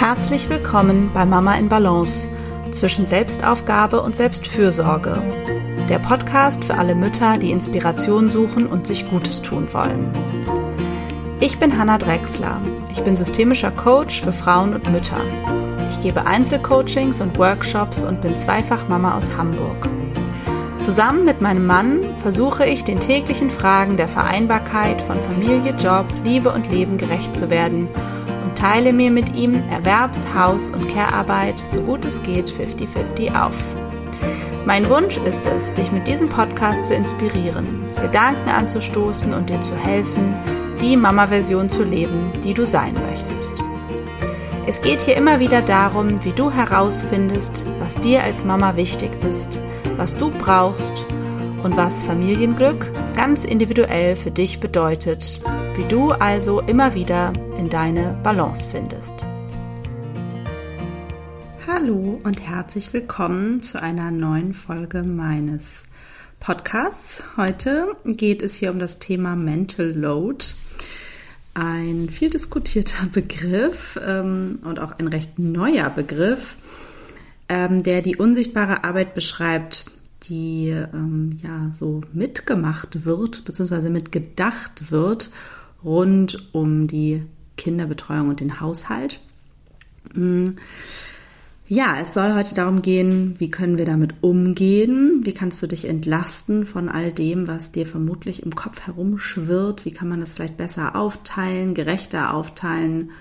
Herzlich willkommen bei Mama in Balance zwischen Selbstaufgabe und Selbstfürsorge. Der Podcast für alle Mütter, die Inspiration suchen und sich Gutes tun wollen. Ich bin Hanna Drexler. Ich bin systemischer Coach für Frauen und Mütter. Ich gebe Einzelcoachings und Workshops und bin zweifach Mama aus Hamburg. Zusammen mit meinem Mann versuche ich, den täglichen Fragen der Vereinbarkeit von Familie, Job, Liebe und Leben gerecht zu werden und teile mir mit ihm Erwerbs-, Haus- und Care-Arbeit so gut es geht 50-50 auf. Mein Wunsch ist es, dich mit diesem Podcast zu inspirieren, Gedanken anzustoßen und dir zu helfen, die Mama-Version zu leben, die du sein möchtest. Es geht hier immer wieder darum, wie du herausfindest, was dir als Mama wichtig ist, was du brauchst und was Familienglück ganz individuell für dich bedeutet, wie du also immer wieder in deine Balance findest. Hallo und herzlich willkommen zu einer neuen Folge meines Podcasts. Heute geht es hier um das Thema Mental Load. Ein viel diskutierter Begriff ähm, und auch ein recht neuer Begriff, ähm, der die unsichtbare Arbeit beschreibt, die ähm, ja so mitgemacht wird, beziehungsweise mitgedacht wird rund um die Kinderbetreuung und den Haushalt. Mm. Ja, es soll heute darum gehen, wie können wir damit umgehen? Wie kannst du dich entlasten von all dem, was dir vermutlich im Kopf herumschwirrt? Wie kann man das vielleicht besser aufteilen, gerechter aufteilen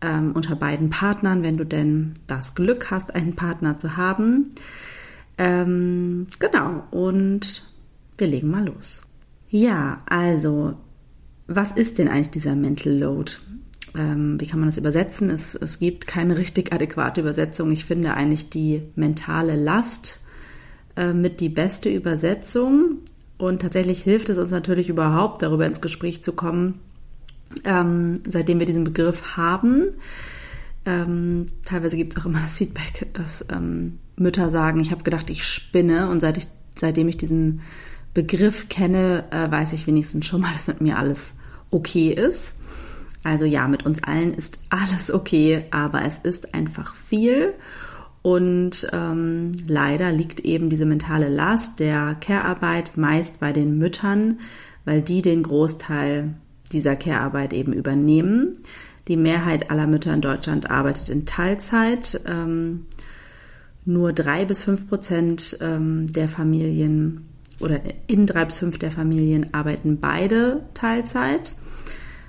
ähm, unter beiden Partnern, wenn du denn das Glück hast, einen Partner zu haben? Ähm, genau, und wir legen mal los. Ja, also, was ist denn eigentlich dieser Mental Load? Ähm, wie kann man das übersetzen? Es, es gibt keine richtig adäquate Übersetzung. Ich finde eigentlich die mentale Last äh, mit die beste Übersetzung. Und tatsächlich hilft es uns natürlich überhaupt, darüber ins Gespräch zu kommen, ähm, seitdem wir diesen Begriff haben. Ähm, teilweise gibt es auch immer das Feedback, dass ähm, Mütter sagen, ich habe gedacht, ich spinne und seit ich, seitdem ich diesen Begriff kenne, äh, weiß ich wenigstens schon mal, dass mit mir alles okay ist. Also ja, mit uns allen ist alles okay, aber es ist einfach viel. Und ähm, leider liegt eben diese mentale Last der Care-Arbeit meist bei den Müttern, weil die den Großteil dieser Care-Arbeit eben übernehmen. Die Mehrheit aller Mütter in Deutschland arbeitet in Teilzeit. Ähm, nur drei bis fünf Prozent ähm, der Familien oder in drei bis fünf der Familien arbeiten beide Teilzeit.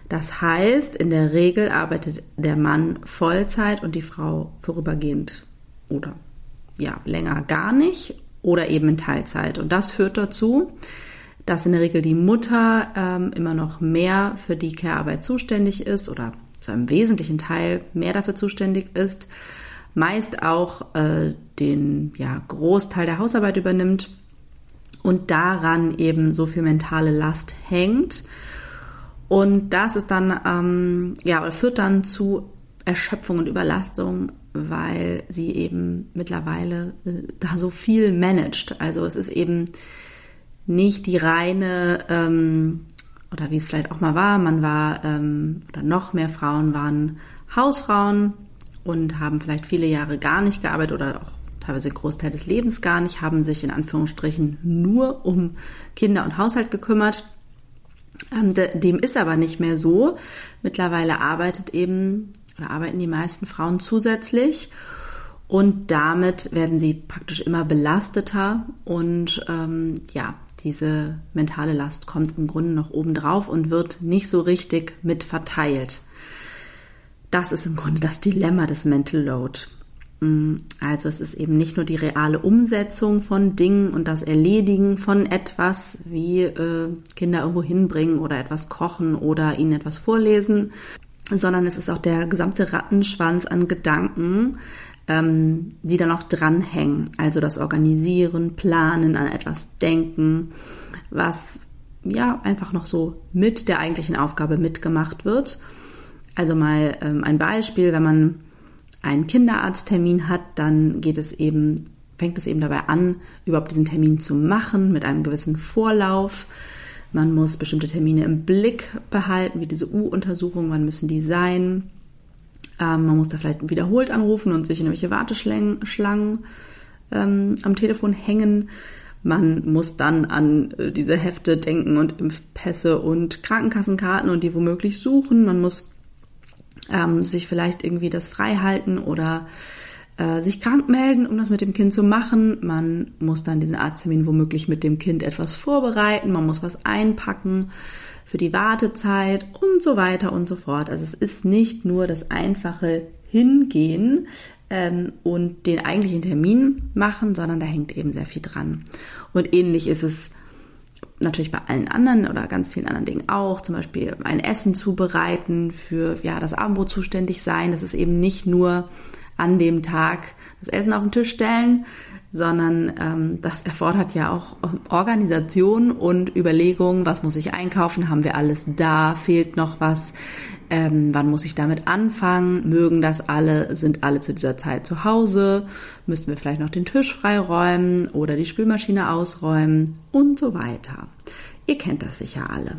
Das heißt, in der Regel arbeitet der Mann Vollzeit und die Frau vorübergehend oder ja, länger gar nicht oder eben in Teilzeit. Und das führt dazu, dass in der Regel die Mutter ähm, immer noch mehr für die Care-Arbeit zuständig ist oder zu einem wesentlichen Teil mehr dafür zuständig ist, meist auch äh, den ja, Großteil der Hausarbeit übernimmt und daran eben so viel mentale Last hängt. Und das ist dann, ähm, ja, führt dann zu Erschöpfung und Überlastung, weil sie eben mittlerweile äh, da so viel managt. Also es ist eben nicht die reine, ähm, oder wie es vielleicht auch mal war, man war, ähm, oder noch mehr Frauen waren Hausfrauen, und haben vielleicht viele Jahre gar nicht gearbeitet oder auch teilweise Großteil des Lebens gar nicht, haben sich in Anführungsstrichen nur um Kinder und Haushalt gekümmert. Ähm, dem ist aber nicht mehr so. Mittlerweile arbeitet eben oder arbeiten die meisten Frauen zusätzlich und damit werden sie praktisch immer belasteter und ähm, ja, diese mentale Last kommt im Grunde noch oben drauf und wird nicht so richtig mit verteilt. Das ist im Grunde das Dilemma des Mental Load. Mm, also es ist eben nicht nur die reale Umsetzung von Dingen und das Erledigen von etwas, wie äh, Kinder irgendwo hinbringen oder etwas kochen oder ihnen etwas vorlesen, sondern es ist auch der gesamte Rattenschwanz an Gedanken, ähm, die da noch dranhängen. Also das Organisieren, Planen, an etwas denken, was ja einfach noch so mit der eigentlichen Aufgabe mitgemacht wird. Also mal ähm, ein Beispiel, wenn man einen Kinderarzttermin hat, dann geht es eben, fängt es eben dabei an, überhaupt diesen Termin zu machen mit einem gewissen Vorlauf. Man muss bestimmte Termine im Blick behalten, wie diese U-Untersuchung, wann müssen die sein? Ähm, man muss da vielleicht wiederholt anrufen und sich in irgendwelche Warteschlangen ähm, am Telefon hängen. Man muss dann an äh, diese Hefte denken und Impfpässe und Krankenkassenkarten und die womöglich suchen. Man muss ähm, sich vielleicht irgendwie das frei halten oder äh, sich krank melden, um das mit dem Kind zu machen. Man muss dann diesen Arzttermin womöglich mit dem Kind etwas vorbereiten. Man muss was einpacken für die Wartezeit und so weiter und so fort. Also es ist nicht nur das einfache Hingehen ähm, und den eigentlichen Termin machen, sondern da hängt eben sehr viel dran. Und ähnlich ist es natürlich bei allen anderen oder ganz vielen anderen Dingen auch, zum Beispiel ein Essen zubereiten, für ja das Abendbrot zuständig sein. Das ist eben nicht nur an dem Tag das Essen auf den Tisch stellen, sondern ähm, das erfordert ja auch Organisation und Überlegung, was muss ich einkaufen, haben wir alles da, fehlt noch was, ähm, wann muss ich damit anfangen, mögen das alle, sind alle zu dieser Zeit zu Hause, müssen wir vielleicht noch den Tisch freiräumen oder die Spülmaschine ausräumen und so weiter. Ihr kennt das sicher alle.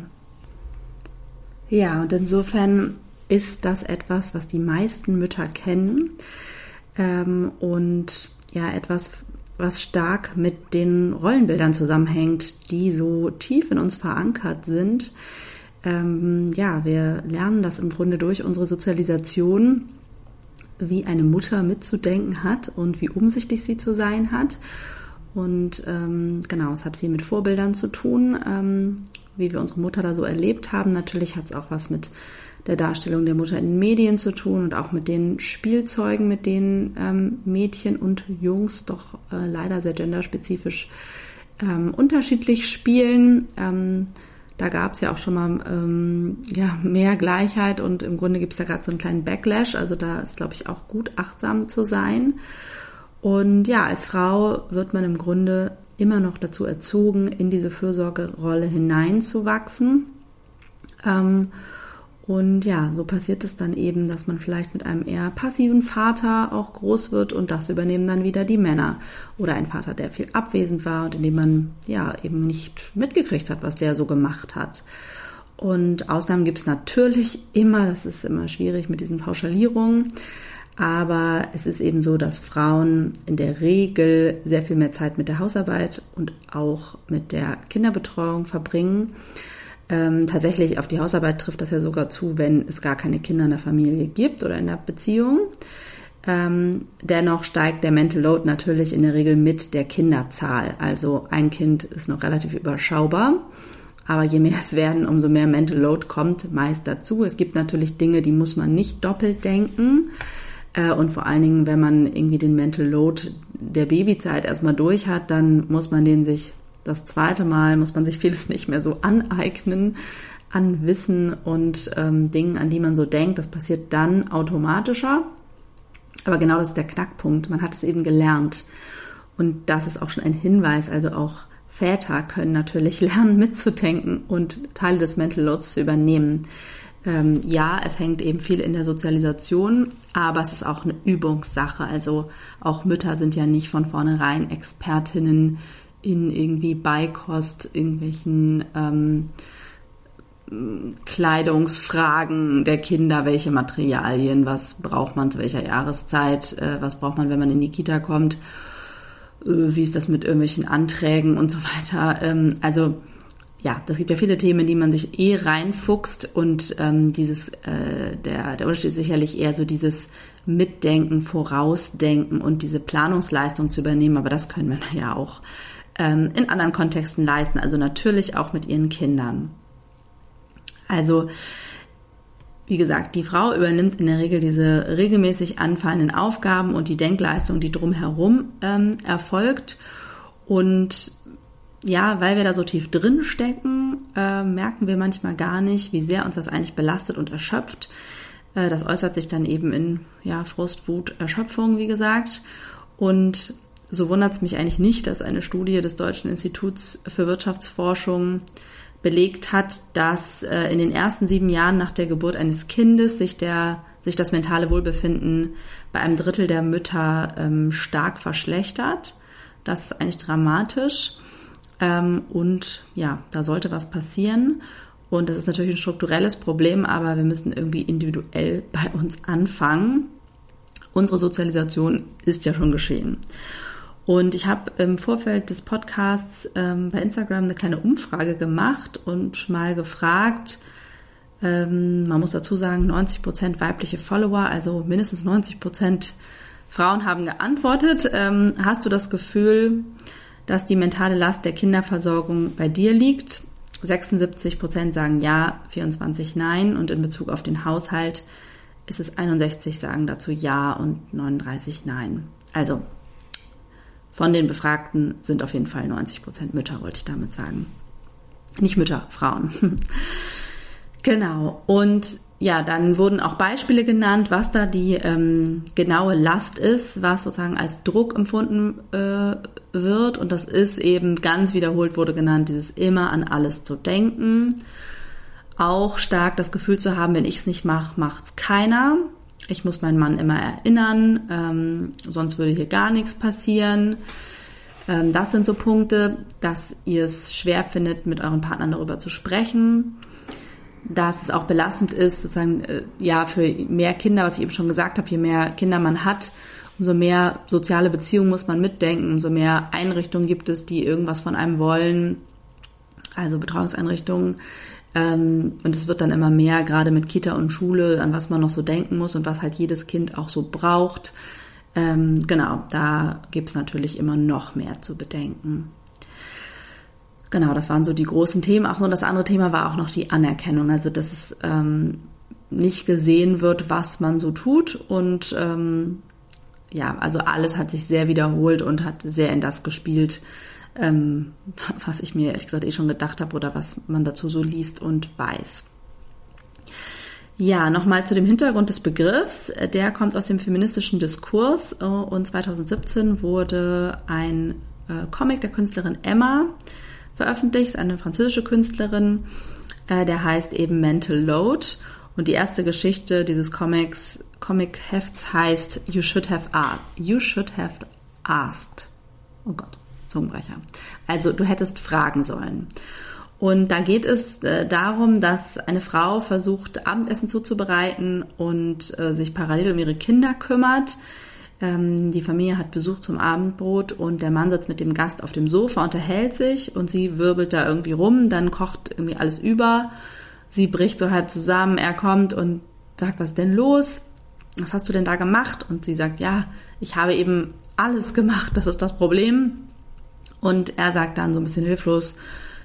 Ja, und insofern ist das etwas, was die meisten Mütter kennen ähm, und ja, etwas, was stark mit den Rollenbildern zusammenhängt, die so tief in uns verankert sind. Ähm, ja, wir lernen das im Grunde durch unsere Sozialisation, wie eine Mutter mitzudenken hat und wie umsichtig sie zu sein hat. Und ähm, genau, es hat viel mit Vorbildern zu tun, ähm, wie wir unsere Mutter da so erlebt haben. Natürlich hat es auch was mit der Darstellung der Mutter in den Medien zu tun und auch mit den Spielzeugen, mit denen ähm, Mädchen und Jungs doch äh, leider sehr genderspezifisch ähm, unterschiedlich spielen. Ähm, da gab es ja auch schon mal ähm, ja, mehr Gleichheit und im Grunde gibt es da gerade so einen kleinen Backlash. Also da ist, glaube ich, auch gut achtsam zu sein. Und ja, als Frau wird man im Grunde immer noch dazu erzogen, in diese Fürsorgerolle hineinzuwachsen. Ähm, und ja, so passiert es dann eben, dass man vielleicht mit einem eher passiven Vater auch groß wird und das übernehmen dann wieder die Männer. Oder ein Vater, der viel abwesend war und in dem man ja eben nicht mitgekriegt hat, was der so gemacht hat. Und Ausnahmen gibt es natürlich immer, das ist immer schwierig mit diesen Pauschalierungen. Aber es ist eben so, dass Frauen in der Regel sehr viel mehr Zeit mit der Hausarbeit und auch mit der Kinderbetreuung verbringen. Ähm, tatsächlich auf die Hausarbeit trifft das ja sogar zu, wenn es gar keine Kinder in der Familie gibt oder in der Beziehung. Ähm, dennoch steigt der Mental Load natürlich in der Regel mit der Kinderzahl. Also ein Kind ist noch relativ überschaubar. Aber je mehr es werden, umso mehr Mental Load kommt meist dazu. Es gibt natürlich Dinge, die muss man nicht doppelt denken. Äh, und vor allen Dingen, wenn man irgendwie den Mental Load der Babyzeit erstmal durch hat, dann muss man den sich das zweite Mal muss man sich vieles nicht mehr so aneignen an Wissen und ähm, Dingen, an die man so denkt. Das passiert dann automatischer. Aber genau das ist der Knackpunkt. Man hat es eben gelernt. Und das ist auch schon ein Hinweis. Also auch Väter können natürlich lernen, mitzudenken und Teile des Mental Loads zu übernehmen. Ähm, ja, es hängt eben viel in der Sozialisation, aber es ist auch eine Übungssache. Also auch Mütter sind ja nicht von vornherein Expertinnen in irgendwie Beikost, irgendwelchen ähm, Kleidungsfragen der Kinder, welche Materialien, was braucht man zu welcher Jahreszeit, äh, was braucht man, wenn man in die Kita kommt, äh, wie ist das mit irgendwelchen Anträgen und so weiter. Ähm, also ja, das gibt ja viele Themen, die man sich eh reinfuchst und ähm, dieses, äh, der, der Unterschied ist sicherlich eher so dieses Mitdenken, Vorausdenken und diese Planungsleistung zu übernehmen, aber das können wir ja auch ähm, in anderen Kontexten leisten, also natürlich auch mit ihren Kindern. Also wie gesagt, die Frau übernimmt in der Regel diese regelmäßig anfallenden Aufgaben und die Denkleistung, die drumherum ähm, erfolgt. Und ja, weil wir da so tief drin stecken, äh, merken wir manchmal gar nicht, wie sehr uns das eigentlich belastet und erschöpft. Äh, das äußert sich dann eben in ja, Frust, Wut, Erschöpfung, wie gesagt. Und so wundert es mich eigentlich nicht, dass eine Studie des Deutschen Instituts für Wirtschaftsforschung belegt hat, dass äh, in den ersten sieben Jahren nach der Geburt eines Kindes sich, der, sich das mentale Wohlbefinden bei einem Drittel der Mütter ähm, stark verschlechtert. Das ist eigentlich dramatisch. Ähm, und ja, da sollte was passieren. Und das ist natürlich ein strukturelles Problem, aber wir müssen irgendwie individuell bei uns anfangen. Unsere Sozialisation ist ja schon geschehen. Und ich habe im Vorfeld des Podcasts ähm, bei Instagram eine kleine Umfrage gemacht und mal gefragt, ähm, man muss dazu sagen, 90 Prozent weibliche Follower, also mindestens 90 Prozent Frauen haben geantwortet. Ähm, hast du das Gefühl, dass die mentale Last der Kinderversorgung bei dir liegt? 76 Prozent sagen ja, 24 nein und in Bezug auf den Haushalt ist es 61 sagen dazu ja und 39 nein. Also von den Befragten sind auf jeden Fall 90 Prozent Mütter, wollte ich damit sagen. Nicht Mütter, Frauen. genau. Und ja, dann wurden auch Beispiele genannt, was da die ähm, genaue Last ist, was sozusagen als Druck empfunden äh, wird. Und das ist eben ganz wiederholt wurde genannt, dieses immer an alles zu denken. Auch stark das Gefühl zu haben, wenn ich es nicht mache, macht's keiner. Ich muss meinen Mann immer erinnern, ähm, sonst würde hier gar nichts passieren. Ähm, das sind so Punkte, dass ihr es schwer findet, mit euren Partnern darüber zu sprechen dass es auch belastend ist, sozusagen, äh, ja, für mehr Kinder, was ich eben schon gesagt habe, je mehr Kinder man hat, umso mehr soziale Beziehungen muss man mitdenken, umso mehr Einrichtungen gibt es, die irgendwas von einem wollen, also Betreuungseinrichtungen. Ähm, und es wird dann immer mehr, gerade mit Kita und Schule, an was man noch so denken muss und was halt jedes Kind auch so braucht. Ähm, genau, da gibt es natürlich immer noch mehr zu bedenken. Genau, das waren so die großen Themen. Auch nur das andere Thema war auch noch die Anerkennung. Also, dass es ähm, nicht gesehen wird, was man so tut. Und ähm, ja, also alles hat sich sehr wiederholt und hat sehr in das gespielt, ähm, was ich mir ehrlich gesagt eh schon gedacht habe oder was man dazu so liest und weiß. Ja, nochmal zu dem Hintergrund des Begriffs. Der kommt aus dem feministischen Diskurs und 2017 wurde ein äh, Comic der Künstlerin Emma veröffentlicht, eine französische Künstlerin, äh, der heißt eben Mental Load. Und die erste Geschichte dieses Comics, Comic-Hefts heißt You Should Have. You Should Have Asked. Oh Gott, Zungenbrecher. Also du hättest fragen sollen. Und da geht es äh, darum, dass eine Frau versucht, Abendessen zuzubereiten und äh, sich parallel um ihre Kinder kümmert. Ähm, die Familie hat Besuch zum Abendbrot und der Mann sitzt mit dem Gast auf dem Sofa, unterhält sich und sie wirbelt da irgendwie rum, dann kocht irgendwie alles über. Sie bricht so halb zusammen, er kommt und sagt, was ist denn los? Was hast du denn da gemacht? Und sie sagt, ja, ich habe eben alles gemacht, das ist das Problem. Und er sagt dann so ein bisschen hilflos,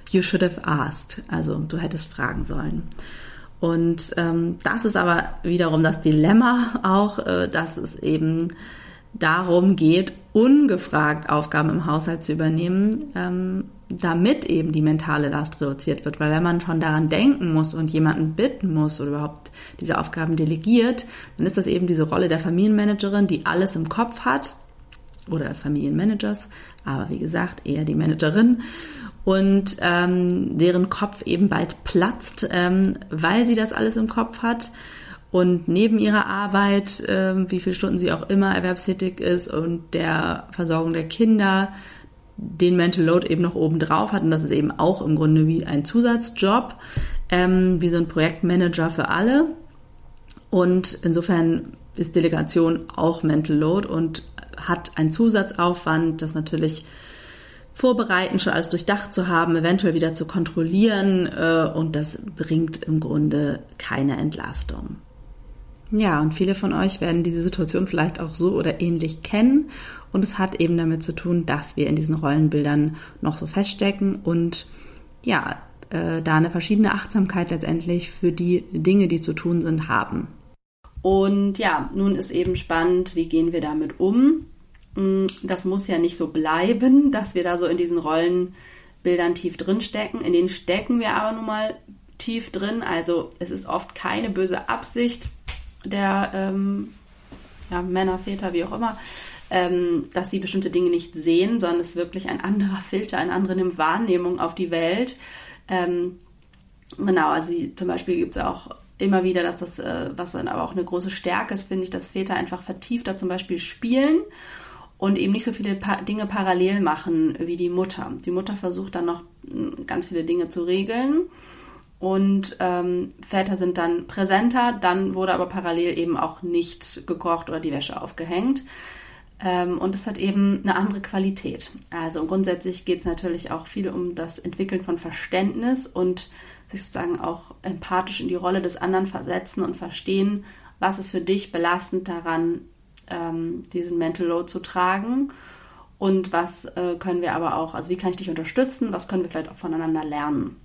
you should have asked. Also du hättest fragen sollen. Und ähm, das ist aber wiederum das Dilemma auch, äh, dass es eben darum geht, ungefragt Aufgaben im Haushalt zu übernehmen, ähm, damit eben die mentale Last reduziert wird. Weil wenn man schon daran denken muss und jemanden bitten muss oder überhaupt diese Aufgaben delegiert, dann ist das eben diese Rolle der Familienmanagerin, die alles im Kopf hat oder des Familienmanagers, aber wie gesagt eher die Managerin und ähm, deren Kopf eben bald platzt, ähm, weil sie das alles im Kopf hat und neben ihrer Arbeit, äh, wie viele Stunden sie auch immer erwerbstätig ist und der Versorgung der Kinder, den Mental Load eben noch oben drauf hat. Und das ist eben auch im Grunde wie ein Zusatzjob, ähm, wie so ein Projektmanager für alle. Und insofern ist Delegation auch Mental Load und hat einen Zusatzaufwand, das natürlich vorbereiten, schon alles durchdacht zu haben, eventuell wieder zu kontrollieren äh, und das bringt im Grunde keine Entlastung. Ja, und viele von euch werden diese Situation vielleicht auch so oder ähnlich kennen. Und es hat eben damit zu tun, dass wir in diesen Rollenbildern noch so feststecken und ja, äh, da eine verschiedene Achtsamkeit letztendlich für die Dinge, die zu tun sind, haben. Und ja, nun ist eben spannend, wie gehen wir damit um? Mm, das muss ja nicht so bleiben, dass wir da so in diesen Rollenbildern tief drin stecken. In denen stecken wir aber nun mal tief drin. Also es ist oft keine böse Absicht, der ähm, ja, Männer, Väter, wie auch immer, ähm, dass sie bestimmte Dinge nicht sehen, sondern es ist wirklich ein anderer Filter, eine andere Wahrnehmung auf die Welt. Ähm, genau, also zum Beispiel gibt es auch immer wieder, dass das, äh, was dann aber auch eine große Stärke ist, finde ich, dass Väter einfach vertiefter zum Beispiel spielen und eben nicht so viele pa Dinge parallel machen wie die Mutter. Die Mutter versucht dann noch ganz viele Dinge zu regeln und ähm, Väter sind dann präsenter. Dann wurde aber parallel eben auch nicht gekocht oder die Wäsche aufgehängt. Ähm, und es hat eben eine andere Qualität. Also grundsätzlich geht es natürlich auch viel um das Entwickeln von Verständnis und sich sozusagen auch empathisch in die Rolle des anderen versetzen und verstehen, was ist für dich belastend daran, ähm, diesen Mental Load zu tragen und was äh, können wir aber auch, also wie kann ich dich unterstützen, was können wir vielleicht auch voneinander lernen.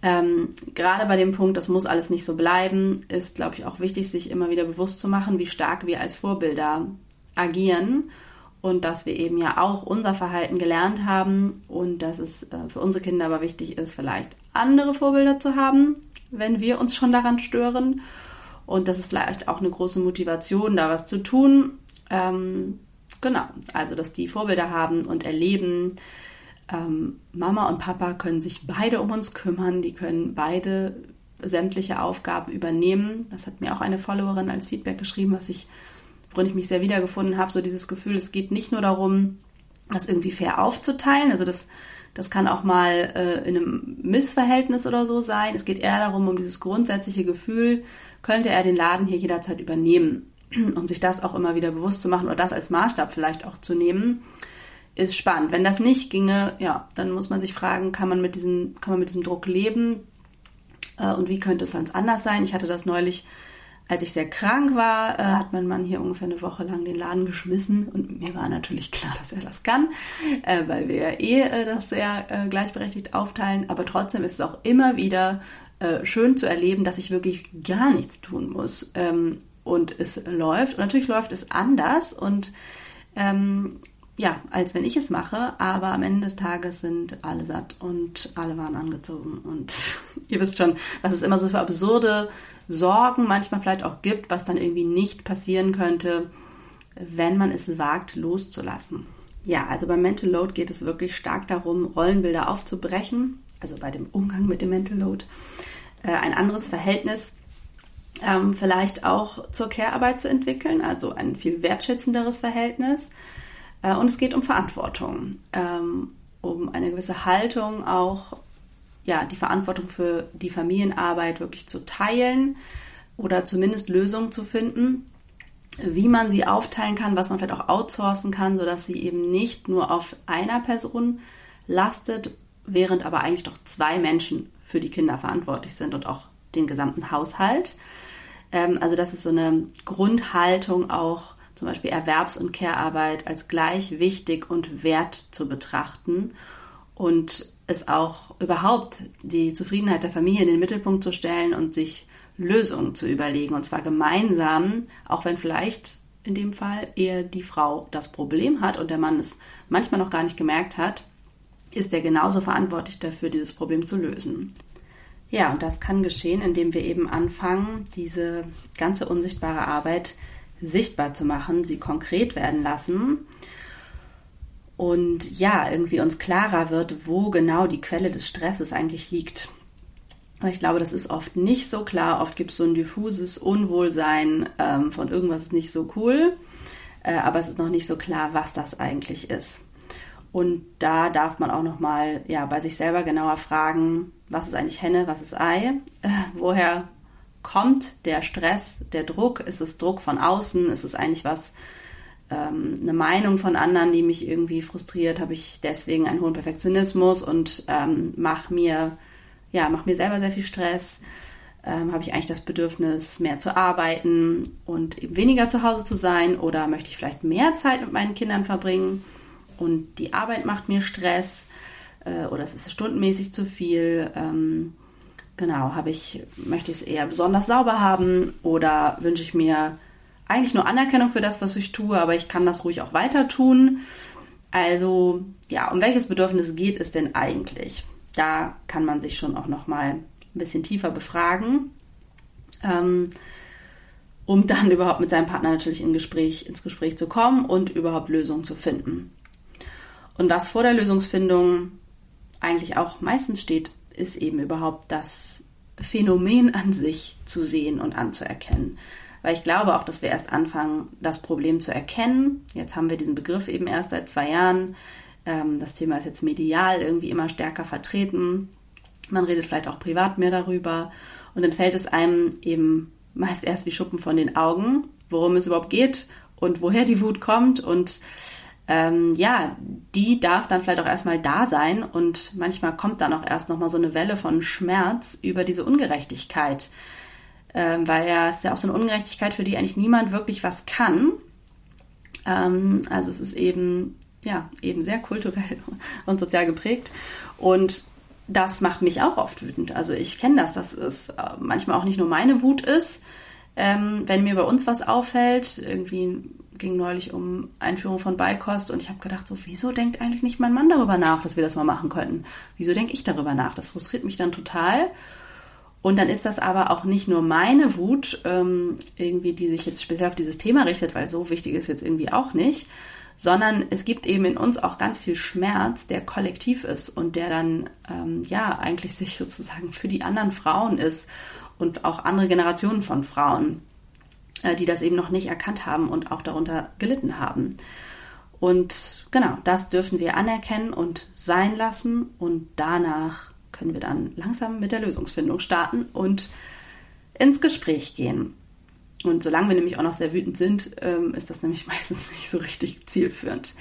Ähm, gerade bei dem Punkt, das muss alles nicht so bleiben, ist, glaube ich, auch wichtig, sich immer wieder bewusst zu machen, wie stark wir als Vorbilder agieren und dass wir eben ja auch unser Verhalten gelernt haben und dass es äh, für unsere Kinder aber wichtig ist, vielleicht andere Vorbilder zu haben, wenn wir uns schon daran stören. Und das ist vielleicht auch eine große Motivation, da was zu tun. Ähm, genau, also dass die Vorbilder haben und erleben, ähm, Mama und Papa können sich beide um uns kümmern, die können beide sämtliche Aufgaben übernehmen. Das hat mir auch eine Followerin als Feedback geschrieben, was ich, worin ich mich sehr wiedergefunden habe, so dieses Gefühl, es geht nicht nur darum, das irgendwie fair aufzuteilen, also das, das kann auch mal äh, in einem Missverhältnis oder so sein. Es geht eher darum, um dieses grundsätzliche Gefühl, könnte er den Laden hier jederzeit übernehmen und sich das auch immer wieder bewusst zu machen oder das als Maßstab vielleicht auch zu nehmen ist spannend. Wenn das nicht ginge, ja, dann muss man sich fragen, kann man mit diesem, kann man mit diesem Druck leben? Äh, und wie könnte es sonst anders sein? Ich hatte das neulich, als ich sehr krank war, äh, hat mein Mann hier ungefähr eine Woche lang den Laden geschmissen und mir war natürlich klar, dass er das kann, äh, weil wir ja eh äh, das sehr äh, gleichberechtigt aufteilen. Aber trotzdem ist es auch immer wieder äh, schön zu erleben, dass ich wirklich gar nichts tun muss. Ähm, und es läuft. Und natürlich läuft es anders und ähm, ja, als wenn ich es mache, aber am Ende des Tages sind alle satt und alle waren angezogen. Und ihr wisst schon, was es immer so für absurde Sorgen manchmal vielleicht auch gibt, was dann irgendwie nicht passieren könnte, wenn man es wagt, loszulassen. Ja, also beim Mental Load geht es wirklich stark darum, Rollenbilder aufzubrechen, also bei dem Umgang mit dem Mental Load, äh, ein anderes Verhältnis ähm, vielleicht auch zur Care-Arbeit zu entwickeln, also ein viel wertschätzenderes Verhältnis äh, und es geht um Verantwortung, ähm, um eine gewisse Haltung auch, ja, die Verantwortung für die Familienarbeit wirklich zu teilen oder zumindest Lösungen zu finden, wie man sie aufteilen kann, was man vielleicht auch outsourcen kann, sodass sie eben nicht nur auf einer Person lastet, während aber eigentlich doch zwei Menschen für die Kinder verantwortlich sind und auch den gesamten Haushalt. Ähm, also das ist so eine Grundhaltung auch zum Beispiel Erwerbs- und Care-Arbeit als gleich wichtig und wert zu betrachten und es auch überhaupt die Zufriedenheit der Familie in den Mittelpunkt zu stellen und sich Lösungen zu überlegen und zwar gemeinsam, auch wenn vielleicht in dem Fall eher die Frau das Problem hat und der Mann es manchmal noch gar nicht gemerkt hat, ist er genauso verantwortlich dafür, dieses Problem zu lösen. Ja, und das kann geschehen, indem wir eben anfangen, diese ganze unsichtbare Arbeit sichtbar zu machen, sie konkret werden lassen und ja, irgendwie uns klarer wird, wo genau die Quelle des Stresses eigentlich liegt. Ich glaube, das ist oft nicht so klar. Oft gibt es so ein diffuses Unwohlsein ähm, von irgendwas ist nicht so cool, äh, aber es ist noch nicht so klar, was das eigentlich ist. Und da darf man auch noch mal ja bei sich selber genauer fragen, was ist eigentlich Henne, was ist Ei, äh, woher kommt der Stress, der Druck? Ist es Druck von außen? Ist es eigentlich was, ähm, eine Meinung von anderen, die mich irgendwie frustriert? Habe ich deswegen einen hohen Perfektionismus und ähm, mache mir, ja, mach mir selber sehr viel Stress? Ähm, Habe ich eigentlich das Bedürfnis, mehr zu arbeiten und eben weniger zu Hause zu sein? Oder möchte ich vielleicht mehr Zeit mit meinen Kindern verbringen und die Arbeit macht mir Stress? Äh, oder es ist stundenmäßig zu viel? Ähm, Genau, habe ich, möchte ich es eher besonders sauber haben oder wünsche ich mir eigentlich nur Anerkennung für das, was ich tue, aber ich kann das ruhig auch weiter tun. Also, ja, um welches Bedürfnis geht es denn eigentlich? Da kann man sich schon auch noch mal ein bisschen tiefer befragen, ähm, um dann überhaupt mit seinem Partner natürlich in Gespräch, ins Gespräch zu kommen und überhaupt Lösungen zu finden. Und was vor der Lösungsfindung eigentlich auch meistens steht, ist eben überhaupt das Phänomen an sich zu sehen und anzuerkennen. Weil ich glaube auch, dass wir erst anfangen, das Problem zu erkennen. Jetzt haben wir diesen Begriff eben erst seit zwei Jahren. Ähm, das Thema ist jetzt medial irgendwie immer stärker vertreten. Man redet vielleicht auch privat mehr darüber und dann fällt es einem eben meist erst wie Schuppen von den Augen, worum es überhaupt geht und woher die Wut kommt und ähm, ja, die darf dann vielleicht auch erstmal da sein und manchmal kommt dann auch erst nochmal so eine Welle von Schmerz über diese Ungerechtigkeit, ähm, weil ja es ist ja auch so eine Ungerechtigkeit, für die eigentlich niemand wirklich was kann. Ähm, also es ist eben ja eben sehr kulturell und sozial geprägt und das macht mich auch oft wütend. Also ich kenne das, dass es äh, manchmal auch nicht nur meine Wut ist, ähm, wenn mir bei uns was auffällt, irgendwie ging neulich um Einführung von Beikost und ich habe gedacht, so, wieso denkt eigentlich nicht mein Mann darüber nach, dass wir das mal machen können? Wieso denke ich darüber nach? Das frustriert mich dann total. Und dann ist das aber auch nicht nur meine Wut, ähm, irgendwie, die sich jetzt speziell auf dieses Thema richtet, weil so wichtig ist jetzt irgendwie auch nicht, sondern es gibt eben in uns auch ganz viel Schmerz, der kollektiv ist und der dann ähm, ja eigentlich sich sozusagen für die anderen Frauen ist und auch andere Generationen von Frauen. Äh, die das eben noch nicht erkannt haben und auch darunter gelitten haben. Und genau, das dürfen wir anerkennen und sein lassen und danach können wir dann langsam mit der Lösungsfindung starten und ins Gespräch gehen. Und solange wir nämlich auch noch sehr wütend sind, ähm, ist das nämlich meistens nicht so richtig zielführend.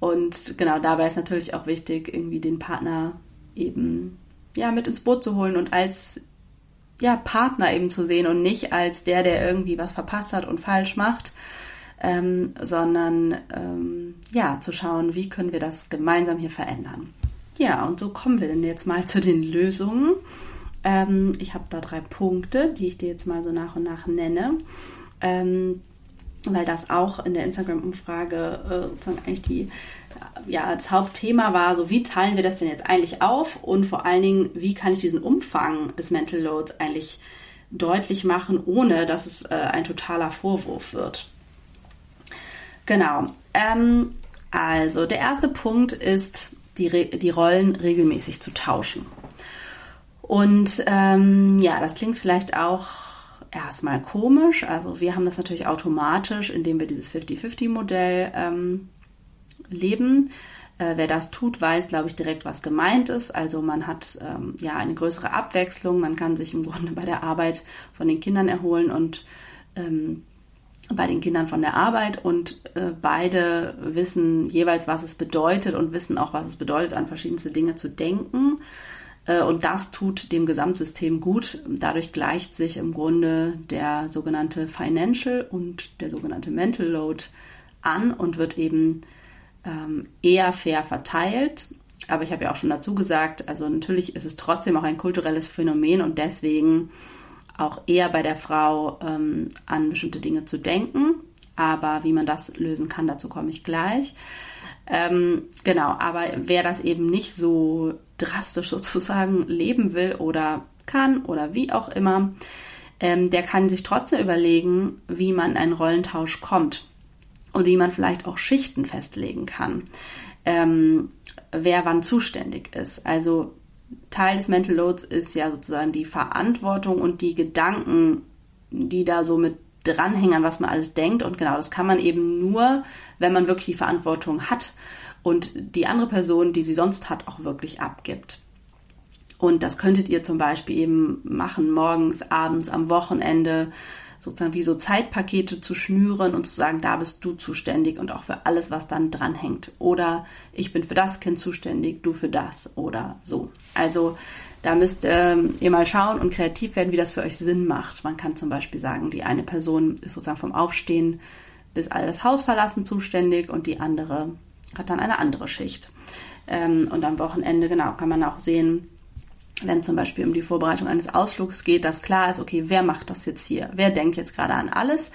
Und genau dabei ist natürlich auch wichtig, irgendwie den Partner eben ja mit ins Boot zu holen und als ja, Partner eben zu sehen und nicht als der, der irgendwie was verpasst hat und falsch macht, ähm, sondern ähm, ja, zu schauen, wie können wir das gemeinsam hier verändern. Ja, und so kommen wir denn jetzt mal zu den Lösungen. Ähm, ich habe da drei Punkte, die ich dir jetzt mal so nach und nach nenne. Ähm, weil das auch in der Instagram-Umfrage äh, sozusagen eigentlich die, ja, das Hauptthema war, so wie teilen wir das denn jetzt eigentlich auf und vor allen Dingen, wie kann ich diesen Umfang des Mental Loads eigentlich deutlich machen, ohne dass es äh, ein totaler Vorwurf wird. Genau. Ähm, also der erste Punkt ist, die, die Rollen regelmäßig zu tauschen. Und ähm, ja, das klingt vielleicht auch erstmal komisch. Also wir haben das natürlich automatisch, indem wir dieses 50-50-Modell ähm, leben. Äh, wer das tut, weiß, glaube ich, direkt, was gemeint ist. Also man hat ähm, ja eine größere Abwechslung. Man kann sich im Grunde bei der Arbeit von den Kindern erholen und ähm, bei den Kindern von der Arbeit und äh, beide wissen jeweils, was es bedeutet und wissen auch, was es bedeutet, an verschiedenste Dinge zu denken. Äh, und das tut dem Gesamtsystem gut. Dadurch gleicht sich im Grunde der sogenannte Financial und der sogenannte Mental Load an und wird eben ähm, eher fair verteilt. Aber ich habe ja auch schon dazu gesagt, also natürlich ist es trotzdem auch ein kulturelles Phänomen und deswegen auch eher bei der Frau ähm, an bestimmte Dinge zu denken. Aber wie man das lösen kann, dazu komme ich gleich. Ähm, genau, aber wer das eben nicht so drastisch sozusagen leben will oder kann oder wie auch immer, ähm, der kann sich trotzdem überlegen, wie man in einen Rollentausch kommt und wie man vielleicht auch Schichten festlegen kann, ähm, wer wann zuständig ist. Also Teil des Mental Loads ist ja sozusagen die Verantwortung und die Gedanken, die da so mit dranhängen, was man alles denkt. Und genau, das kann man eben nur, wenn man wirklich die Verantwortung hat und die andere Person, die sie sonst hat, auch wirklich abgibt. Und das könntet ihr zum Beispiel eben machen, morgens, abends, am Wochenende, sozusagen wie so Zeitpakete zu schnüren und zu sagen, da bist du zuständig und auch für alles, was dann dranhängt. Oder ich bin für das Kind zuständig, du für das oder so. Also da müsst ähm, ihr mal schauen und kreativ werden, wie das für euch Sinn macht. Man kann zum Beispiel sagen, die eine Person ist sozusagen vom Aufstehen bis all das Haus verlassen zuständig und die andere hat dann eine andere Schicht. Ähm, und am Wochenende, genau, kann man auch sehen, wenn zum Beispiel um die Vorbereitung eines Ausflugs geht, dass klar ist, okay, wer macht das jetzt hier? Wer denkt jetzt gerade an alles?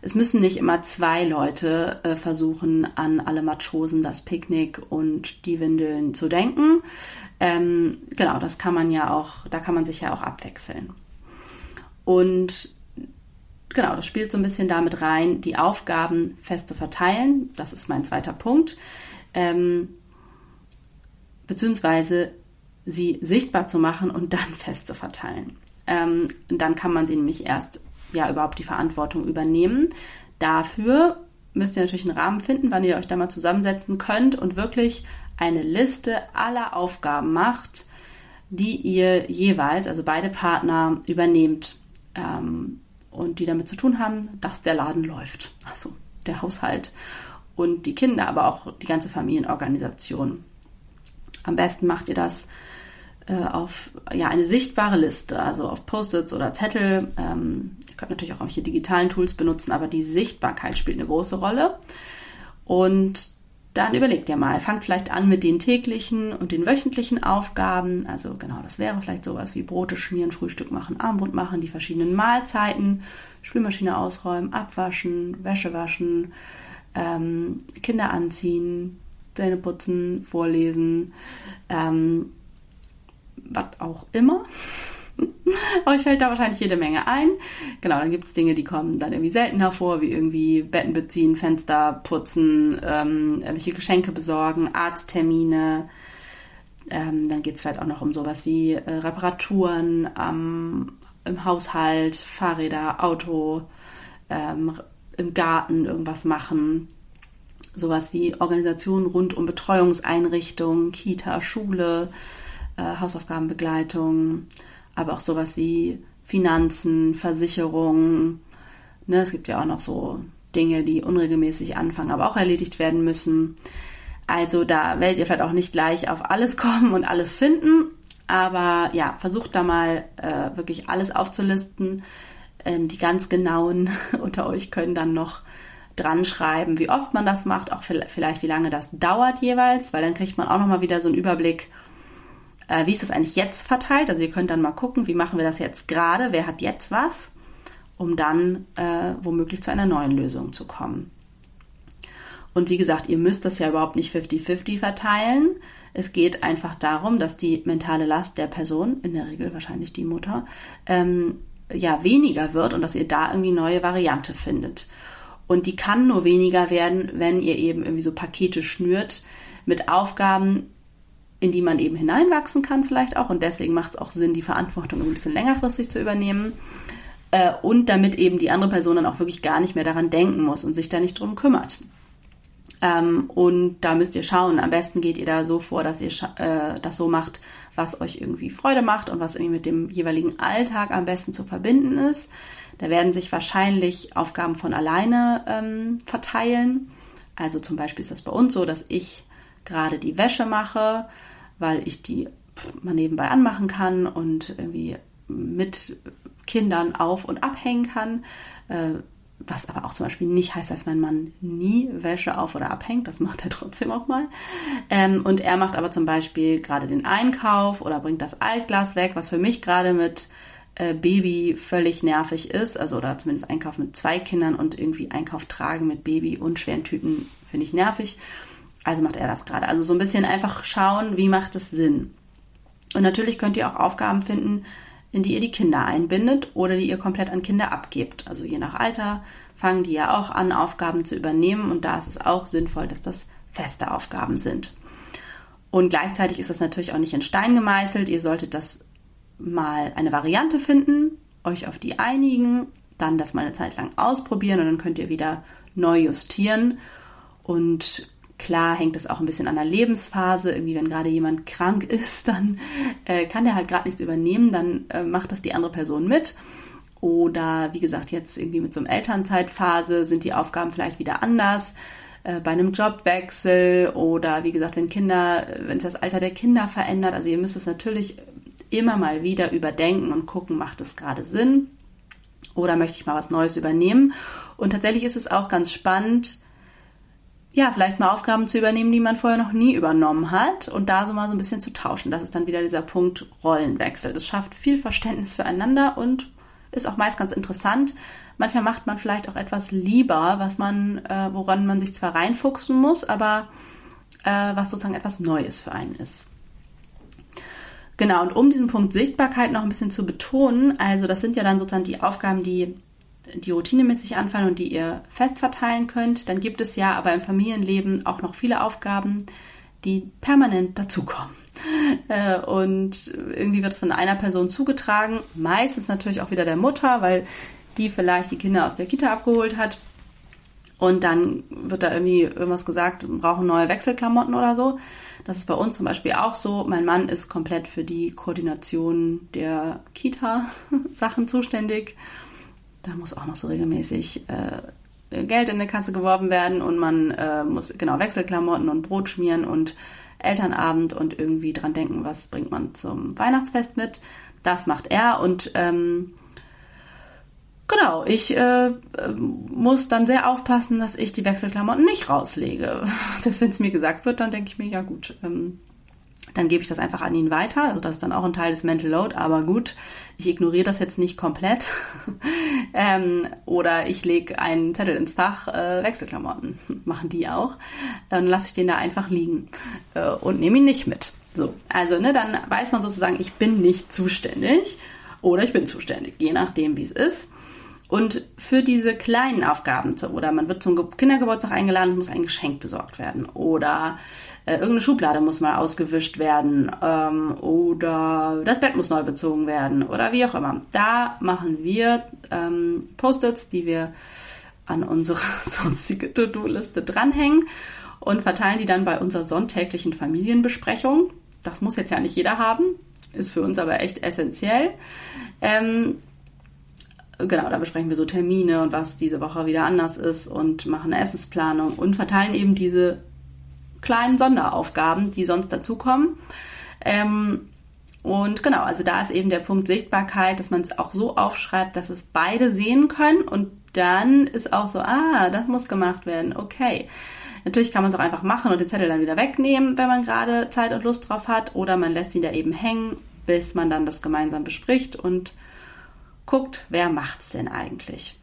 Es müssen nicht immer zwei Leute äh, versuchen, an alle Matrosen, das Picknick und die Windeln zu denken. Ähm, genau, das kann man ja auch, da kann man sich ja auch abwechseln. Und genau, das spielt so ein bisschen damit rein, die Aufgaben fest zu verteilen. Das ist mein zweiter Punkt. Ähm, beziehungsweise sie sichtbar zu machen und dann fest zu verteilen. Ähm, dann kann man sie nämlich erst ja überhaupt die Verantwortung übernehmen. Dafür müsst ihr natürlich einen Rahmen finden, wann ihr euch da mal zusammensetzen könnt und wirklich eine Liste aller Aufgaben macht, die ihr jeweils, also beide Partner, übernehmt ähm, und die damit zu tun haben, dass der Laden läuft. Also der Haushalt und die Kinder, aber auch die ganze Familienorganisation. Am besten macht ihr das äh, auf ja, eine sichtbare Liste, also auf Post-its oder Zettel. Ähm, ihr könnt natürlich auch irgendwelche digitalen Tools benutzen, aber die Sichtbarkeit spielt eine große Rolle. Und dann überlegt ihr mal, fangt vielleicht an mit den täglichen und den wöchentlichen Aufgaben. Also genau, das wäre vielleicht sowas wie Brote schmieren, Frühstück machen, Armbrot machen, die verschiedenen Mahlzeiten, Spülmaschine ausräumen, abwaschen, Wäsche waschen, ähm, Kinder anziehen, Zähne putzen, vorlesen, ähm, was auch immer. euch fällt da wahrscheinlich jede Menge ein. Genau, dann gibt es Dinge, die kommen dann irgendwie selten hervor, wie irgendwie Betten beziehen, Fenster putzen, ähm, irgendwelche Geschenke besorgen, Arzttermine. Ähm, dann geht es vielleicht auch noch um sowas wie äh, Reparaturen ähm, im Haushalt, Fahrräder, Auto, ähm, im Garten irgendwas machen. Sowas wie Organisationen rund um Betreuungseinrichtungen, Kita, Schule, äh, Hausaufgabenbegleitung, aber auch sowas wie Finanzen, Versicherungen. Ne, es gibt ja auch noch so Dinge, die unregelmäßig anfangen, aber auch erledigt werden müssen. Also da werdet ihr vielleicht auch nicht gleich auf alles kommen und alles finden, aber ja, versucht da mal äh, wirklich alles aufzulisten. Ähm, die ganz genauen unter euch können dann noch dran schreiben, wie oft man das macht, auch vielleicht wie lange das dauert jeweils, weil dann kriegt man auch noch mal wieder so einen Überblick, äh, wie ist das eigentlich jetzt verteilt? Also ihr könnt dann mal gucken, wie machen wir das jetzt gerade, wer hat jetzt was, um dann äh, womöglich zu einer neuen Lösung zu kommen. Und wie gesagt, ihr müsst das ja überhaupt nicht 50-50 verteilen. Es geht einfach darum, dass die mentale Last der Person, in der Regel wahrscheinlich die Mutter, ähm, ja weniger wird und dass ihr da irgendwie neue Variante findet. Und die kann nur weniger werden, wenn ihr eben irgendwie so Pakete schnürt mit Aufgaben, in die man eben hineinwachsen kann vielleicht auch. Und deswegen macht es auch Sinn, die Verantwortung ein bisschen längerfristig zu übernehmen. Äh, und damit eben die andere Person dann auch wirklich gar nicht mehr daran denken muss und sich da nicht drum kümmert. Ähm, und da müsst ihr schauen. Am besten geht ihr da so vor, dass ihr äh, das so macht, was euch irgendwie Freude macht und was irgendwie mit dem jeweiligen Alltag am besten zu verbinden ist. Da werden sich wahrscheinlich Aufgaben von alleine ähm, verteilen. Also zum Beispiel ist das bei uns so, dass ich gerade die Wäsche mache, weil ich die mal nebenbei anmachen kann und irgendwie mit Kindern auf und abhängen kann. Äh, was aber auch zum Beispiel nicht heißt, dass mein Mann nie Wäsche auf oder abhängt. Das macht er trotzdem auch mal. Ähm, und er macht aber zum Beispiel gerade den Einkauf oder bringt das Altglas weg, was für mich gerade mit äh, Baby völlig nervig ist. Also oder zumindest Einkauf mit zwei Kindern und irgendwie Einkauf tragen mit Baby und schweren Tüten finde ich nervig. Also macht er das gerade. Also so ein bisschen einfach schauen, wie macht es Sinn. Und natürlich könnt ihr auch Aufgaben finden, in die ihr die Kinder einbindet oder die ihr komplett an Kinder abgebt. Also je nach Alter fangen die ja auch an, Aufgaben zu übernehmen und da ist es auch sinnvoll, dass das feste Aufgaben sind. Und gleichzeitig ist das natürlich auch nicht in Stein gemeißelt. Ihr solltet das mal eine Variante finden, euch auf die einigen, dann das mal eine Zeit lang ausprobieren und dann könnt ihr wieder neu justieren. Und Klar hängt es auch ein bisschen an der Lebensphase. Irgendwie, wenn gerade jemand krank ist, dann äh, kann der halt gerade nichts übernehmen, dann äh, macht das die andere Person mit. Oder wie gesagt, jetzt irgendwie mit so einer Elternzeitphase sind die Aufgaben vielleicht wieder anders. Äh, bei einem Jobwechsel oder wie gesagt, wenn Kinder, wenn sich das Alter der Kinder verändert. Also ihr müsst es natürlich immer mal wieder überdenken und gucken, macht es gerade Sinn? Oder möchte ich mal was Neues übernehmen? Und tatsächlich ist es auch ganz spannend, ja, vielleicht mal Aufgaben zu übernehmen, die man vorher noch nie übernommen hat und da so mal so ein bisschen zu tauschen. Das ist dann wieder dieser Punkt Rollenwechsel. Das schafft viel Verständnis füreinander und ist auch meist ganz interessant. Manchmal macht man vielleicht auch etwas lieber, was man, äh, woran man sich zwar reinfuchsen muss, aber äh, was sozusagen etwas Neues für einen ist. Genau, und um diesen Punkt Sichtbarkeit noch ein bisschen zu betonen, also das sind ja dann sozusagen die Aufgaben, die die routinemäßig anfallen und die ihr fest verteilen könnt. Dann gibt es ja aber im Familienleben auch noch viele Aufgaben, die permanent dazukommen. Äh, und irgendwie wird es von einer Person zugetragen, meistens natürlich auch wieder der Mutter, weil die vielleicht die Kinder aus der Kita abgeholt hat. Und dann wird da irgendwie irgendwas gesagt, brauchen neue Wechselklamotten oder so. Das ist bei uns zum Beispiel auch so. Mein Mann ist komplett für die Koordination der Kita-Sachen zuständig. Da muss auch noch so regelmäßig äh, Geld in die Kasse geworfen werden und man äh, muss genau Wechselklamotten und Brot schmieren und Elternabend und irgendwie dran denken, was bringt man zum Weihnachtsfest mit. Das macht er und ähm, Genau, ich äh, muss dann sehr aufpassen, dass ich die Wechselklamotten nicht rauslege. Selbst wenn es mir gesagt wird, dann denke ich mir, ja gut, ähm, dann gebe ich das einfach an ihn weiter. Also das ist dann auch ein Teil des Mental Load, aber gut, ich ignoriere das jetzt nicht komplett. ähm, oder ich lege einen Zettel ins Fach, äh, Wechselklamotten, machen die auch. Dann lasse ich den da einfach liegen äh, und nehme ihn nicht mit. So, also ne, dann weiß man sozusagen, ich bin nicht zuständig oder ich bin zuständig, je nachdem, wie es ist. Und für diese kleinen Aufgaben, oder man wird zum Kindergeburtstag eingeladen, es muss ein Geschenk besorgt werden. Oder äh, irgendeine Schublade muss mal ausgewischt werden. Ähm, oder das Bett muss neu bezogen werden. Oder wie auch immer. Da machen wir ähm, Post-its, die wir an unsere sonstige To-Do-Liste dranhängen und verteilen die dann bei unserer sonntäglichen Familienbesprechung. Das muss jetzt ja nicht jeder haben, ist für uns aber echt essentiell. Ähm, genau, da besprechen wir so Termine und was diese Woche wieder anders ist und machen eine Essensplanung und verteilen eben diese kleinen Sonderaufgaben, die sonst dazukommen. Ähm, und genau, also da ist eben der Punkt Sichtbarkeit, dass man es auch so aufschreibt, dass es beide sehen können und dann ist auch so, ah, das muss gemacht werden, okay. Natürlich kann man es auch einfach machen und den Zettel dann wieder wegnehmen, wenn man gerade Zeit und Lust drauf hat oder man lässt ihn da eben hängen, bis man dann das gemeinsam bespricht und guckt, wer macht's denn eigentlich?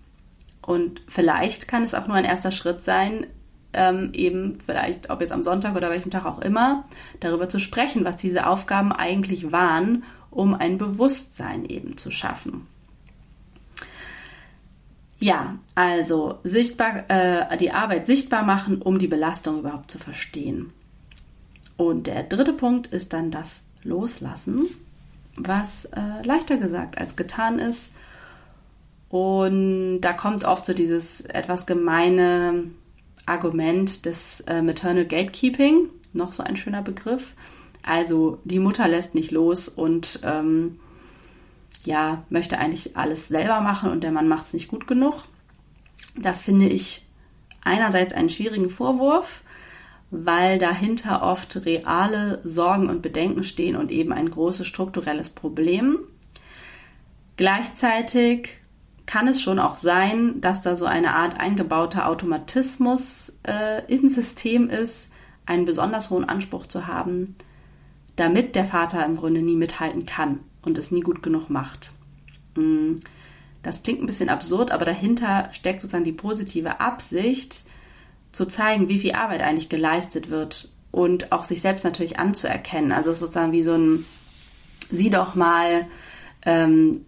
Und vielleicht kann es auch nur ein erster Schritt sein, ähm, eben vielleicht, ob jetzt am Sonntag oder welchem Tag auch immer, darüber zu sprechen, was diese Aufgaben eigentlich waren, um ein Bewusstsein eben zu schaffen. Ja, also sichtbar, äh, die Arbeit sichtbar machen, um die Belastung überhaupt zu verstehen. Und der dritte Punkt ist dann das Loslassen was äh, leichter gesagt als getan ist. Und da kommt oft so dieses etwas gemeine Argument des äh, Maternal Gatekeeping, noch so ein schöner Begriff. Also die Mutter lässt nicht los und ähm, ja, möchte eigentlich alles selber machen und der Mann macht es nicht gut genug. Das finde ich einerseits einen schwierigen Vorwurf, weil dahinter oft reale Sorgen und Bedenken stehen und eben ein großes strukturelles Problem. Gleichzeitig kann es schon auch sein, dass da so eine Art eingebauter Automatismus äh, im System ist, einen besonders hohen Anspruch zu haben, damit der Vater im Grunde nie mithalten kann und es nie gut genug macht. Mm, das klingt ein bisschen absurd, aber dahinter steckt sozusagen die positive Absicht, zu zeigen, wie viel Arbeit eigentlich geleistet wird und auch sich selbst natürlich anzuerkennen. Also sozusagen wie so ein, sieh doch mal, ähm,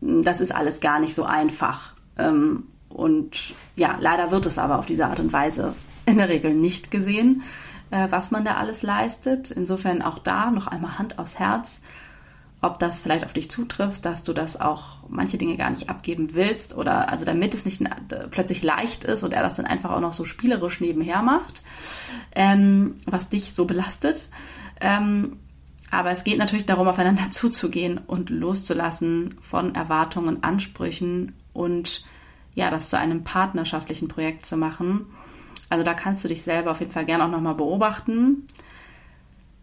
das ist alles gar nicht so einfach. Ähm, und ja, leider wird es aber auf diese Art und Weise in der Regel nicht gesehen, äh, was man da alles leistet. Insofern auch da noch einmal Hand aufs Herz ob das vielleicht auf dich zutrifft, dass du das auch manche Dinge gar nicht abgeben willst oder also damit es nicht äh, plötzlich leicht ist und er das dann einfach auch noch so spielerisch nebenher macht, ähm, was dich so belastet. Ähm, aber es geht natürlich darum, aufeinander zuzugehen und loszulassen von Erwartungen, Ansprüchen und ja, das zu einem partnerschaftlichen Projekt zu machen. Also da kannst du dich selber auf jeden Fall gerne auch nochmal beobachten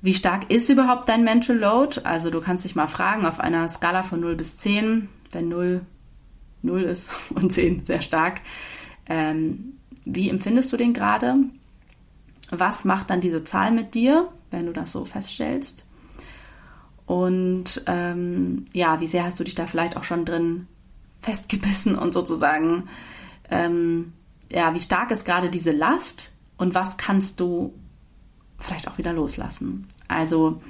wie stark ist überhaupt dein Mental Load? Also du kannst dich mal fragen auf einer Skala von 0 bis 10, wenn 0 0 ist und 10 sehr stark, ähm, wie empfindest du den gerade? Was macht dann diese Zahl mit dir, wenn du das so feststellst? Und ähm, ja, wie sehr hast du dich da vielleicht auch schon drin festgebissen und sozusagen, ähm, ja, wie stark ist gerade diese Last und was kannst du vielleicht auch wieder loslassen. Also,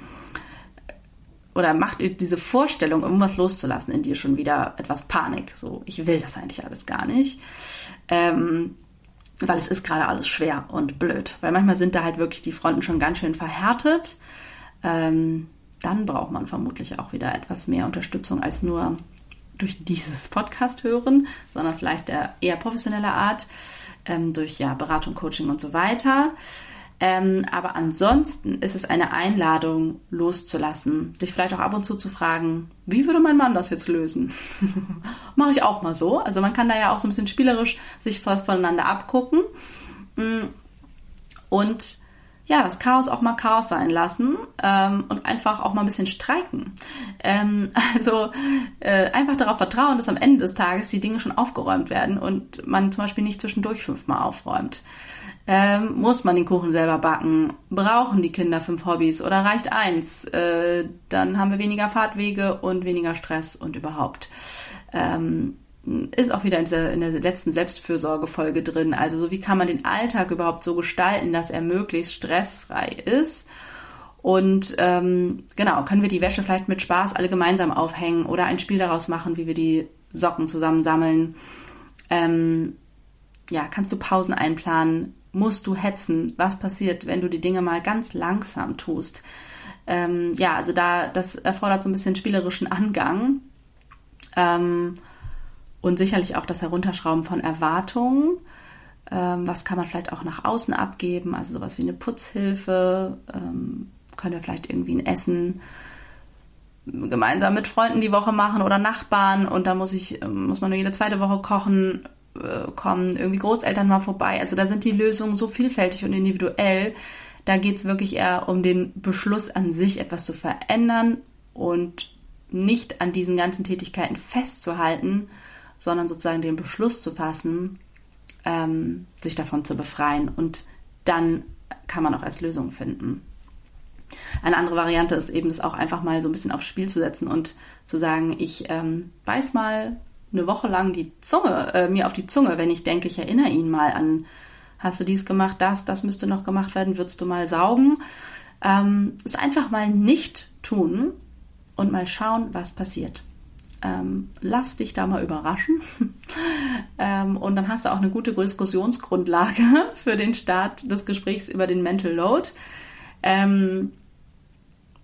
oder macht diese Vorstellung, irgendwas loszulassen, in dir schon wieder etwas Panik. So, ich will das eigentlich alles gar nicht. Ähm, weil es ist gerade alles schwer und blöd. Weil manchmal sind da halt wirklich die Fronten schon ganz schön verhärtet. Ähm, dann braucht man vermutlich auch wieder etwas mehr Unterstützung als nur durch dieses Podcast hören, sondern vielleicht der eher professionelle Art, ähm, durch ja, Beratung, Coaching und so weiter. Ähm, aber ansonsten ist es eine Einladung, loszulassen, sich vielleicht auch ab und zu zu fragen, wie würde mein Mann das jetzt lösen? Mache ich auch mal so. Also man kann da ja auch so ein bisschen spielerisch sich voneinander abgucken mm. und ja, das Chaos auch mal Chaos sein lassen ähm, und einfach auch mal ein bisschen streiken. Ähm, also äh, einfach darauf vertrauen, dass am Ende des Tages die Dinge schon aufgeräumt werden und man zum Beispiel nicht zwischendurch fünfmal aufräumt. Ähm, muss man den Kuchen selber backen? Brauchen die Kinder fünf Hobbys oder reicht eins? Äh, dann haben wir weniger Fahrtwege und weniger Stress und überhaupt. Ähm, ist auch wieder in, dieser, in der letzten Selbstfürsorgefolge drin. Also so wie kann man den Alltag überhaupt so gestalten, dass er möglichst stressfrei ist. Und ähm, genau, können wir die Wäsche vielleicht mit Spaß alle gemeinsam aufhängen oder ein Spiel daraus machen, wie wir die Socken zusammensammeln. Ähm, ja, kannst du Pausen einplanen? Musst du hetzen? Was passiert, wenn du die Dinge mal ganz langsam tust? Ähm, ja, also da, das erfordert so ein bisschen spielerischen Angang. Ähm, und sicherlich auch das Herunterschrauben von Erwartungen. Ähm, was kann man vielleicht auch nach außen abgeben? Also sowas wie eine Putzhilfe. Ähm, können wir vielleicht irgendwie ein Essen gemeinsam mit Freunden die Woche machen oder Nachbarn und dann muss ich, muss man nur jede zweite Woche kochen kommen irgendwie Großeltern mal vorbei. Also da sind die Lösungen so vielfältig und individuell. Da geht es wirklich eher um den Beschluss an sich, etwas zu verändern und nicht an diesen ganzen Tätigkeiten festzuhalten, sondern sozusagen den Beschluss zu fassen, ähm, sich davon zu befreien. Und dann kann man auch erst Lösungen finden. Eine andere Variante ist eben, das auch einfach mal so ein bisschen aufs Spiel zu setzen und zu sagen, ich ähm, beiß mal eine Woche lang die Zunge, äh, mir auf die Zunge, wenn ich denke, ich erinnere ihn mal an, hast du dies gemacht, das, das müsste noch gemacht werden, würdest du mal saugen. Ähm, es einfach mal nicht tun und mal schauen, was passiert. Ähm, lass dich da mal überraschen. ähm, und dann hast du auch eine gute Diskussionsgrundlage für den Start des Gesprächs über den Mental Load. Ähm,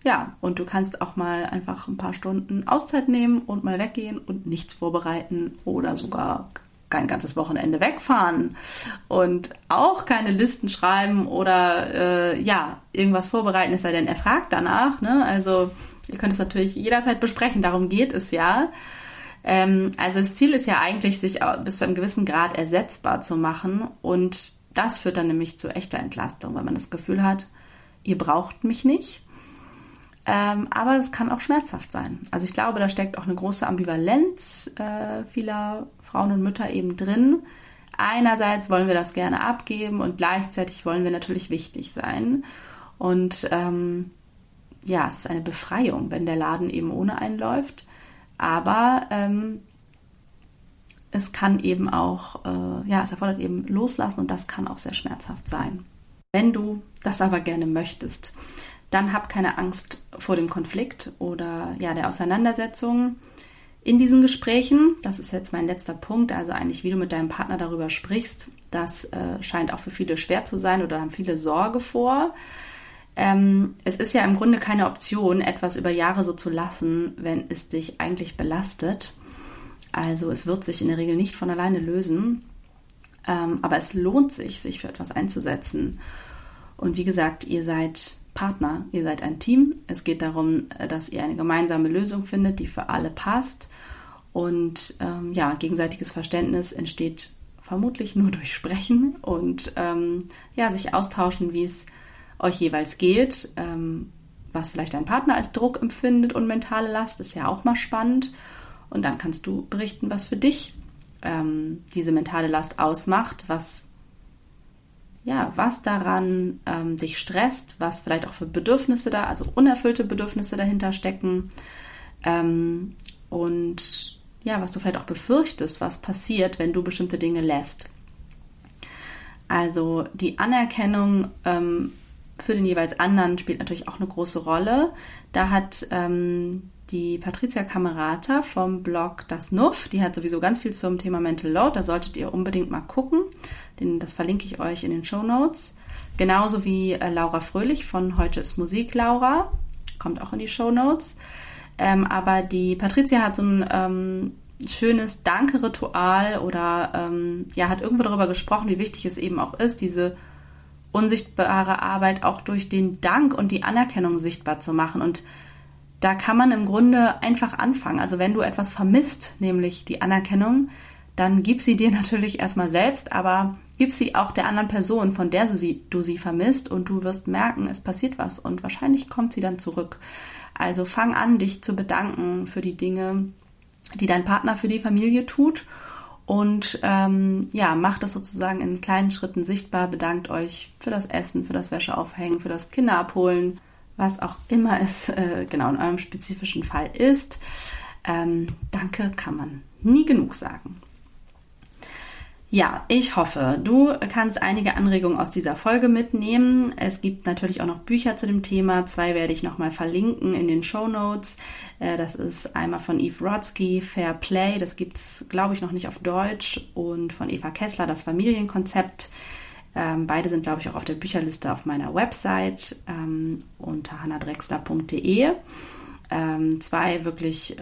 ja, und du kannst auch mal einfach ein paar Stunden Auszeit nehmen und mal weggehen und nichts vorbereiten oder sogar kein ganzes Wochenende wegfahren und auch keine Listen schreiben oder äh, ja, irgendwas vorbereiten, es sei denn, er fragt danach. Ne? Also ihr könnt es natürlich jederzeit besprechen, darum geht es ja. Ähm, also das Ziel ist ja eigentlich, sich bis zu einem gewissen Grad ersetzbar zu machen und das führt dann nämlich zu echter Entlastung, weil man das Gefühl hat, ihr braucht mich nicht ähm, aber es kann auch schmerzhaft sein. Also ich glaube, da steckt auch eine große Ambivalenz äh, vieler Frauen und Mütter eben drin. Einerseits wollen wir das gerne abgeben und gleichzeitig wollen wir natürlich wichtig sein. Und ähm, ja, es ist eine Befreiung, wenn der Laden eben ohne einen läuft. Aber ähm, es kann eben auch, äh, ja, es erfordert eben Loslassen und das kann auch sehr schmerzhaft sein. Wenn du das aber gerne möchtest, dann hab keine Angst vor dem Konflikt oder ja, der Auseinandersetzung in diesen Gesprächen. Das ist jetzt mein letzter Punkt. Also eigentlich, wie du mit deinem Partner darüber sprichst, das äh, scheint auch für viele schwer zu sein oder haben viele Sorge vor. Ähm, es ist ja im Grunde keine Option, etwas über Jahre so zu lassen, wenn es dich eigentlich belastet. Also es wird sich in der Regel nicht von alleine lösen. Ähm, aber es lohnt sich, sich für etwas einzusetzen. Und wie gesagt, ihr seid Partner, ihr seid ein Team. Es geht darum, dass ihr eine gemeinsame Lösung findet, die für alle passt. Und ähm, ja, gegenseitiges Verständnis entsteht vermutlich nur durch Sprechen und ähm, ja, sich austauschen, wie es euch jeweils geht. Ähm, was vielleicht dein Partner als Druck empfindet und mentale Last, ist ja auch mal spannend. Und dann kannst du berichten, was für dich ähm, diese mentale Last ausmacht, was ja, was daran ähm, dich stresst, was vielleicht auch für Bedürfnisse da, also unerfüllte Bedürfnisse dahinter stecken ähm, und ja, was du vielleicht auch befürchtest, was passiert, wenn du bestimmte Dinge lässt. Also die Anerkennung ähm, für den jeweils anderen spielt natürlich auch eine große Rolle. Da hat ähm, die Patricia Camerata vom Blog Das Nuff, die hat sowieso ganz viel zum Thema Mental Load, da solltet ihr unbedingt mal gucken. Den, das verlinke ich euch in den Show Notes. Genauso wie äh, Laura Fröhlich von Heute ist Musik Laura, kommt auch in die Show Notes. Ähm, aber die Patricia hat so ein ähm, schönes Danke-Ritual oder ähm, ja, hat irgendwo darüber gesprochen, wie wichtig es eben auch ist, diese unsichtbare Arbeit auch durch den Dank und die Anerkennung sichtbar zu machen. Und da kann man im Grunde einfach anfangen. Also wenn du etwas vermisst, nämlich die Anerkennung, dann gib sie dir natürlich erstmal selbst, aber gib sie auch der anderen Person, von der du sie, du sie vermisst und du wirst merken, es passiert was und wahrscheinlich kommt sie dann zurück. Also fang an, dich zu bedanken für die Dinge, die dein Partner für die Familie tut und ähm, ja, macht das sozusagen in kleinen Schritten sichtbar, bedankt euch für das Essen, für das Wäscheaufhängen, für das Kinderabholen, was auch immer es äh, genau in eurem spezifischen Fall ist. Ähm, danke kann man nie genug sagen. Ja, ich hoffe, du kannst einige Anregungen aus dieser Folge mitnehmen. Es gibt natürlich auch noch Bücher zu dem Thema. Zwei werde ich nochmal verlinken in den Show Notes. Äh, das ist einmal von Eve Rodsky, Fair Play. Das gibt es, glaube ich, noch nicht auf Deutsch. Und von Eva Kessler, das Familienkonzept. Ähm, beide sind, glaube ich, auch auf der Bücherliste auf meiner Website ähm, unter hannadrexler.de. Ähm, zwei wirklich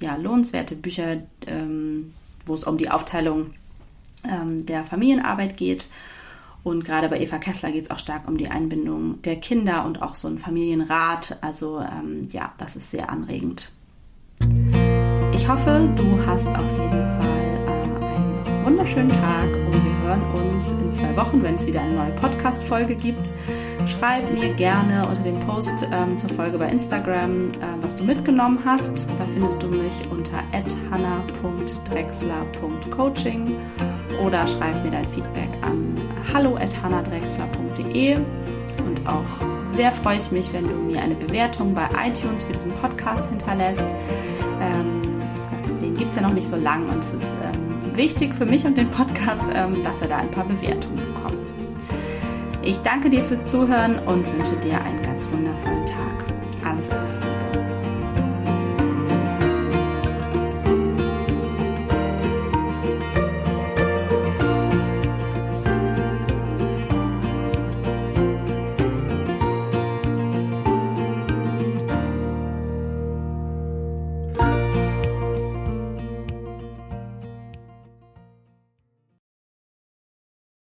ja, lohnenswerte Bücher, wo es um die Aufteilung ähm, der Familienarbeit geht. Und gerade bei Eva Kessler geht es auch stark um die Einbindung der Kinder und auch so ein Familienrat. Also ähm, ja, das ist sehr anregend. Ich hoffe, du hast auf jeden Fall äh, einen wunderschönen Tag und wir hören uns in zwei Wochen, wenn es wieder eine neue Podcast-Folge gibt. Schreib mir gerne unter dem Post ähm, zur Folge bei Instagram, äh, was du mitgenommen hast. Da findest du mich unter hanna.drexler.coaching oder schreib mir dein Feedback an hallo@hannadrexler.de und auch sehr freue ich mich, wenn du mir eine Bewertung bei iTunes für diesen Podcast hinterlässt. Ähm, den gibt es ja noch nicht so lang und es ist ähm, wichtig für mich und den Podcast, ähm, dass er da ein paar Bewertungen bekommt. Ich danke dir fürs Zuhören und wünsche dir einen ganz wundervollen Tag. Alles, alles Liebe.